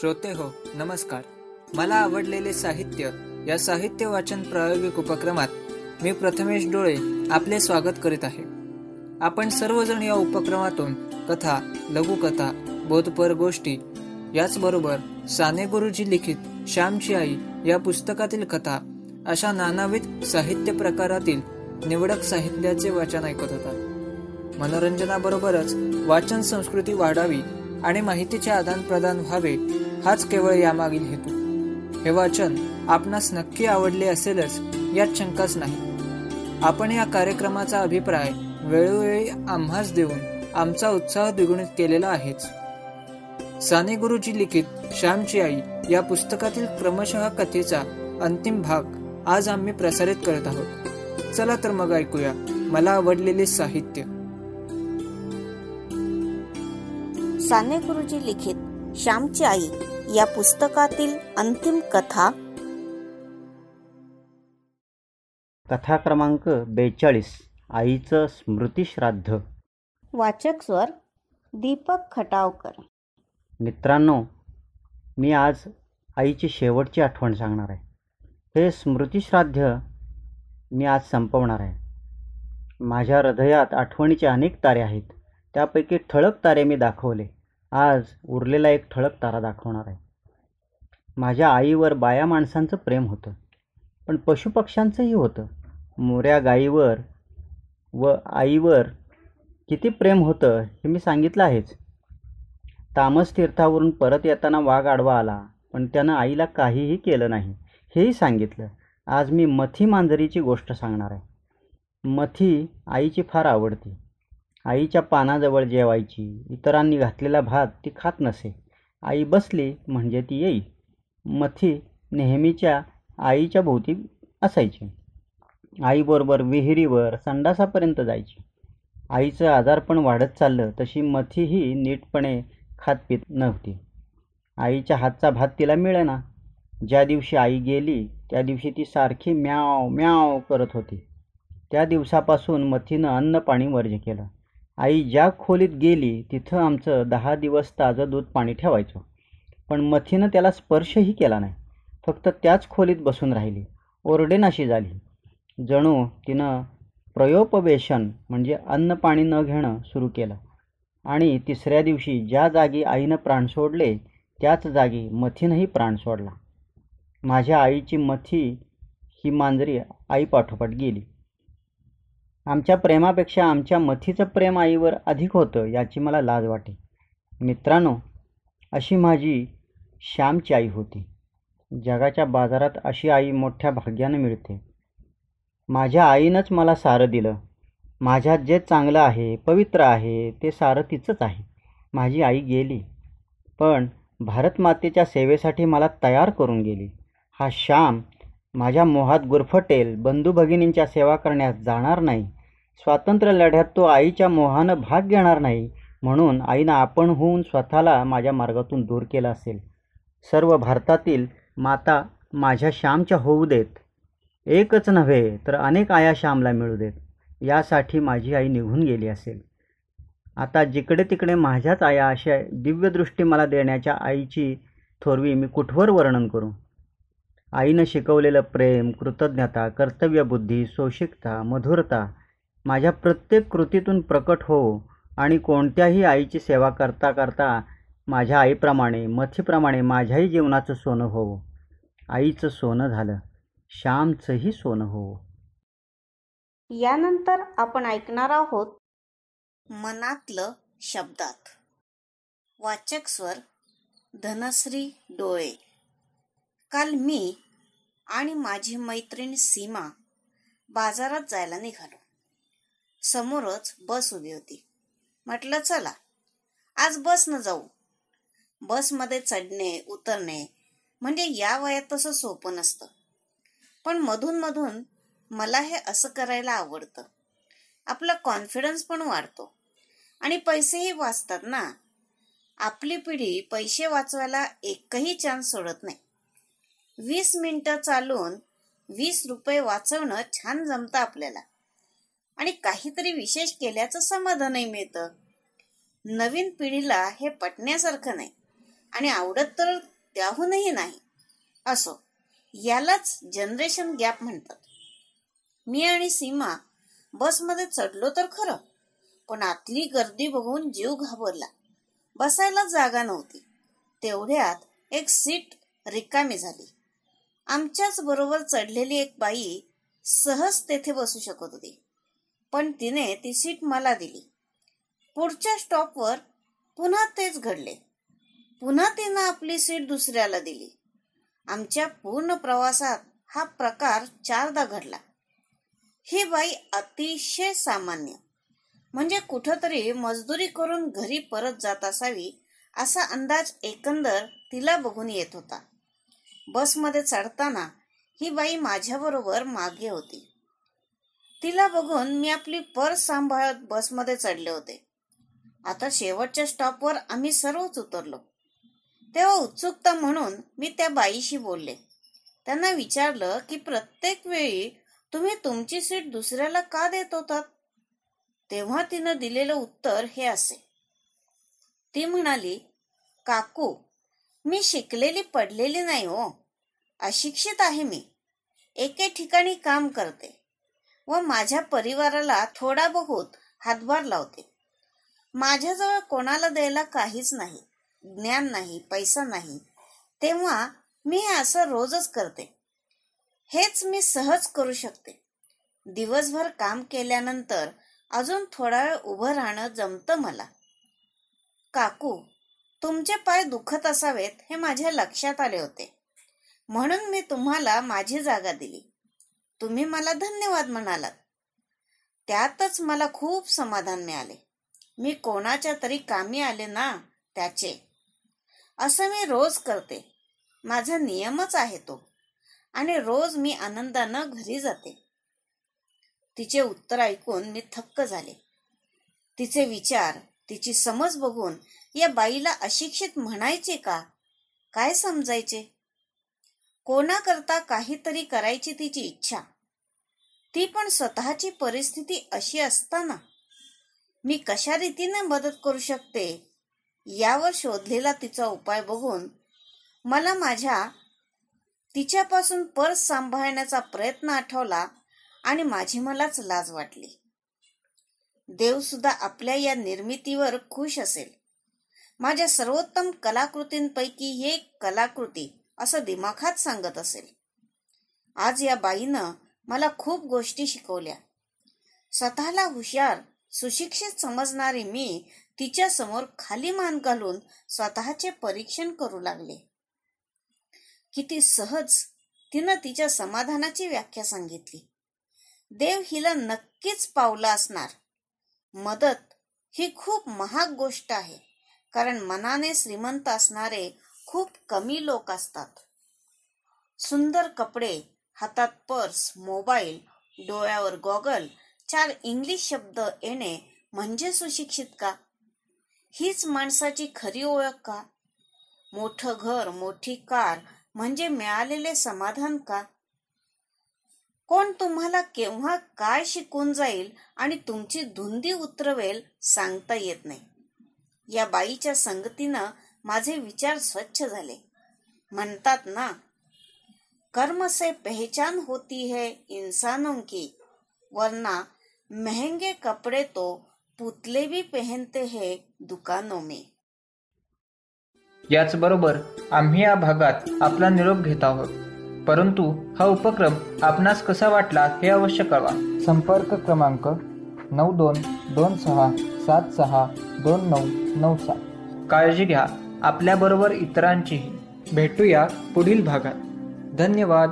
श्रोते हो नमस्कार. मला आवडलेले साहित्य या साहित्य वाचन प्रायोगिक उपक्रमात मी प्रथमेश डोळे आपले स्वागत करीत आहे. आपण सर्वजण या उपक्रमातून कथा लघुकथा बोधपर गोष्टी याचबरोबर साने गुरुजी लिखित श्यामची आई या पुस्तकातील कथा अशा नानाविध साहित्य प्रकारातील निवडक साहित्याचे वाचन ऐकत होता मनोरंजनाबरोबरच वाचन संस्कृती वाढावी आणि माहितीचे आदान प्रदान व्हावे हाच केवळ यामागील हेतू. हे वाचन आपणास नक्की आवडले असेलच यात शंकाच नाही. आपण या कार्यक्रमाचा अभिप्राय वेळोवेळी आम्हास देऊन आमचा उत्साह द्विगुणित केलेला आहेच. साने गुरुजी लिखित श्यामची आई या पुस्तकातील क्रमशः कथेचा अंतिम भाग आज आम्ही प्रसारित करत आहोत. चला तर मग ऐकूया मला आवडलेले साहित्य. साने गुरुजी लिखित श्यामची आई या पुस्तकातील अंतिम कथा. कथा क्रमांक बेचाळीस. आईचं स्मृतिश्राद्ध. वाचक स्वर दीपक खटावकर. मित्रांनो मी आज आईची शेवटची आठवण सांगणार आहे. हे स्मृतिश्राद्ध मी आज संपवणार आहे. माझ्या हृदयात आठवणीचे अनेक तारे आहेत. त्यापैकी ठळक तारे मी दाखवले. आज उरलेला एक ठळक तारा दाखवणार आहे. माझ्या आईवर बाया माणसांचं प्रेम होतं पण पशुपक्ष्यांचंही होतं. मोऱ्या गाईवर व आईवर किती प्रेम होतं हे मी सांगितलं आहेच. तामस तीर्थावरून परत येताना वाघ आडवा आला पण त्यानं आईला काहीही केलं नाही हेही सांगितलं. आज मी मथी मांजरीची गोष्ट सांगणार आहे. मथी आईची फार आवडती. आईच्या पानाजवळ जेवायची. इतरांनी घातलेला भात ती खात नसे. आई बसली म्हणजे ती येई मथी नेहमीच्या आईच्या भोवती असायची. आईबरोबर विहिरीवर संडासापर्यंत जायची. आईचं आजारपण वाढत चाललं तशी मथीही नीटपणे खात पित नव्हती. आईच्या हातचा भात तिला मिळेना. ज्या दिवशी आई गेली त्या दिवशी ती सारखी म्याव म्याव करत होती. त्या दिवसापासून मथीनं अन्न पाणी वर्ज केलं. आई ज्या खोलीत गेली तिथं आमचं दहा दिवस ताजं दूध पाणी ठेवायचं. पण मथीनं त्याला स्पर्शही केला नाही. फक्त त्याच खोलीत बसून राहिली. ओरडेनाशी झाली. जणू तिनं प्रयोपवेशन म्हणजे अन्न पाणी न घेणं सुरू केलं. आणि तिसऱ्या दिवशी ज्या जागी आईनं प्राण सोडले त्याच जागी मथीनंही प्राण सोडला. माझ्या आईची मथी ही मांजरी आईपाठोपाठ गेली. आमच्या प्रेमापेक्षा आमच्या मथीचं प्रेम आईवर अधिक होतं याची मला लाज वाटे. मित्रांनो अशी माझी श्यामची आई होती. जगाच्या बाजारात अशी आई मोठ्या भाग्यानं मिळते. माझ्या आईनंच मला सारं दिलं. माझ्यात जे चांगलं आहे पवित्र आहे ते सारं तिचंच आहे. माझी आई गेली. पण भारतमातेच्या सेवेसाठी मला तयार करून गेली. हा श्याम माझ्या मोहात गुरफटेल बंधू भगिनींच्या सेवा करण्यास जाणार नाही. स्वातंत्र्य लढ्यात तो आईच्या मोहानं भाग घेणार नाही. म्हणून आईनं आपण होऊन स्वतःला माझ्या मार्गातून दूर केला असेल. सर्व भारतातील माता माझ्या श्यामच्या होऊ देत. एकच नव्हे तर अनेक आया श्यामला मिळू देत. यासाठी माझी आई निघून गेली असेल. आता जिकडे तिकडे माझ्याच आया अशा दिव्यदृष्टी मला देण्याच्या आईची थोरवी मी कुठवर वर्णन करू? आईनं शिकवलेलं प्रेम कृतज्ञता कर्तव्यबुद्धी सोशिकता मधुरता माझ्या प्रत्येक कृतीतून प्रकट हो आणि कोणत्याही आईची सेवा करता करता माझ्या आईप्रमाणे मथीप्रमाणे माझ्याही जीवनाचं सोनं हो. आईचं सोनं झालं श्यामचंही सोनं हो. यानंतर आपण ऐकणार आहोत मनातलं शब्दात. वाचक स्वर धनश्री डोळे. काल मी आणि माझी मैत्रीण सीमा बाजारात जायला निघालो. समोरच बस उभी होती. म्हटलं चला आज बसनं जाऊ. बसमध्ये चढणे उतरणे म्हणजे या वयात तसं सोपं नसतं. पण मधून मधून मला हे असं करायला आवडतं. आपला कॉन्फिडन्स पण वाढतो. आणि पैसेही वाचतात ना. आपली पिढी पैसे वाचवायला एकही चान्स सोडत नाही. वीस मिनटं चालून वीस रुपये वाचवणं छान जमतं आपल्याला. आणि काहीतरी विशेष केल्याचं समाधानही मिळतं. नवीन पिढीला हे पटण्यासारखं नाही. आणि आवडत तर त्याहूनही नाही. असो यालाच जनरेशन गॅप म्हणतात. मी आणि सीमा बसमध्ये चढलो तर खरं पण आतली गर्दी बघून जीव घाबरला. बसायला जागा नव्हती. तेवढ्यात एक सीट रिकामी झाली. आमच्याच बरोबर चढलेली एक बाई सहज तेथे बसू शकत होती. पण तिने ती सीट मला दिली. पुढच्या स्टॉपवर पुन्हा तेच घडले. पुन्हा तिनं आपली सीट दुसऱ्याला दिली. आमच्या पूर्ण प्रवासात हा प्रकार चारदा घडला. ही बाई अतिशय सामान्य. म्हणजे कुठंतरी मजदुरी करून घरी परत जात असावी असा अंदाज एकंदर तिला बघून येत होता. बसमध्ये चढताना ही बाई माझ्याबरोबर मागे होती. तिला बघून मी आपली पर्स सांभाळत बसमध्ये चढले होते. आता शेवटच्या स्टॉपवर आम्ही सर्वच उतरलो. तेव्हा उत्सुकता म्हणून मी त्या बाईशी बोलले. त्यांना विचारलं की प्रत्येक वेळी तुम्ही तुमची सीट दुसऱ्याला का देत होतात? तेव्हा तिनं दिलेलं उत्तर हे असे. ती म्हणाली काकू मी शिकलेली पडलेली नाही हो. अशिक्षित आहे मी. एके ठिकाणी काम करते. व माझ्या परिवाराला थोडा बहुत हातभार लावते. माझ्याजवळ कोणाला द्यायला काहीच नाही ज्ञान नाही पैसा नाही. तेव्हा मी हे असं रोजच करते. हेच मी सहज करू शकते. दिवसभर काम केल्यानंतर अजून थोडा वेळ उभं राहणं जमतं मला. काकू तुमचे पाय दुखत असावेत हे माझ्या लक्षात आले होते. म्हणून मी तुम्हाला माझी जागा दिली. तुम्ही मला धन्यवाद म्हणालात. त्यातच मला खूप समाधान मिळाले. मी कोणाच्या तरी कामी आले ना त्याचे. असं मी रोज करते. माझा नियमच आहे तो. आणि रोज मी आनंदानं घरी जाते. तिचे उत्तर ऐकून मी थक्क झाले. तिचे विचार तिची समज बघून या बाईला अशिक्षित म्हणायचे का? काय समजायचे? कोणाकरता काहीतरी करायची तिची इच्छा. ती पण स्वतःची परिस्थिती अशी असताना. मी कशा रीतीने मदत करू शकते? यावर शोधलेला तिचा उपाय बघून मला माझ्या तिच्यापासून पर्स सांभाळण्याचा प्रयत्न आठवला आणि माझी मलाच लाज वाटली. देव सुद्धा आपल्या या निर्मितीवर खुश असेल. माझ्या सर्वोत्तम कलाकृतींपैकी ही एक कलाकृती असं दिमाखात सांगत असेल. आज या बाईनं मला खूप गोष्टी शिकवल्या. स्वतःला हुशार सुशिक्षित समजणारी मी तिच्या समोर खाली मान घालून स्वतःचे परीक्षण करू लागले. किती सहज तिनं तिच्या समाधानाची व्याख्या सांगितली. देव हिला नक्कीच पावला असणार. मदत ही खूप महाग गोष्ट आहे कारण मनाने श्रीमंत असणारे खूप कमी लोक असतात. सुंदर कपडे हातात पर्स मोबाईल डोळ्यावर गॉगल चार इंग्लिश शब्द येणे म्हणजे सुशिक्षित का? हीच माणसाची खरी ओळख का? मोठं घर मोठी कार म्हणजे मिळालेले समाधान का? कोण तुम्हाला केव्हा काय शिकून जाईल आणि तुमची धुंदी उतरवेल सांगता येत नाही. या बाईच्या संगतीनं माझे विचार स्वच्छ झाले. म्हणतात ना कर्म से पहचान होती है इंसानों की वरना महंगे कपडे तो पुतले भी पहनते हैं दुकानों में. याचबरोबर आम्ही या भागात आपला निरोप घेत आहोत. परंतु हा उपक्रम आपणास कसा वाटला हे अवश्य कळवा. संपर्क क्रमांक नऊ दोन दोन सहा सात सहा दोन नऊ नऊ सात. काळजी घ्या. आपल्याबरोबर इतरांचीही भेटूया पुढील भागात. धन्यवाद.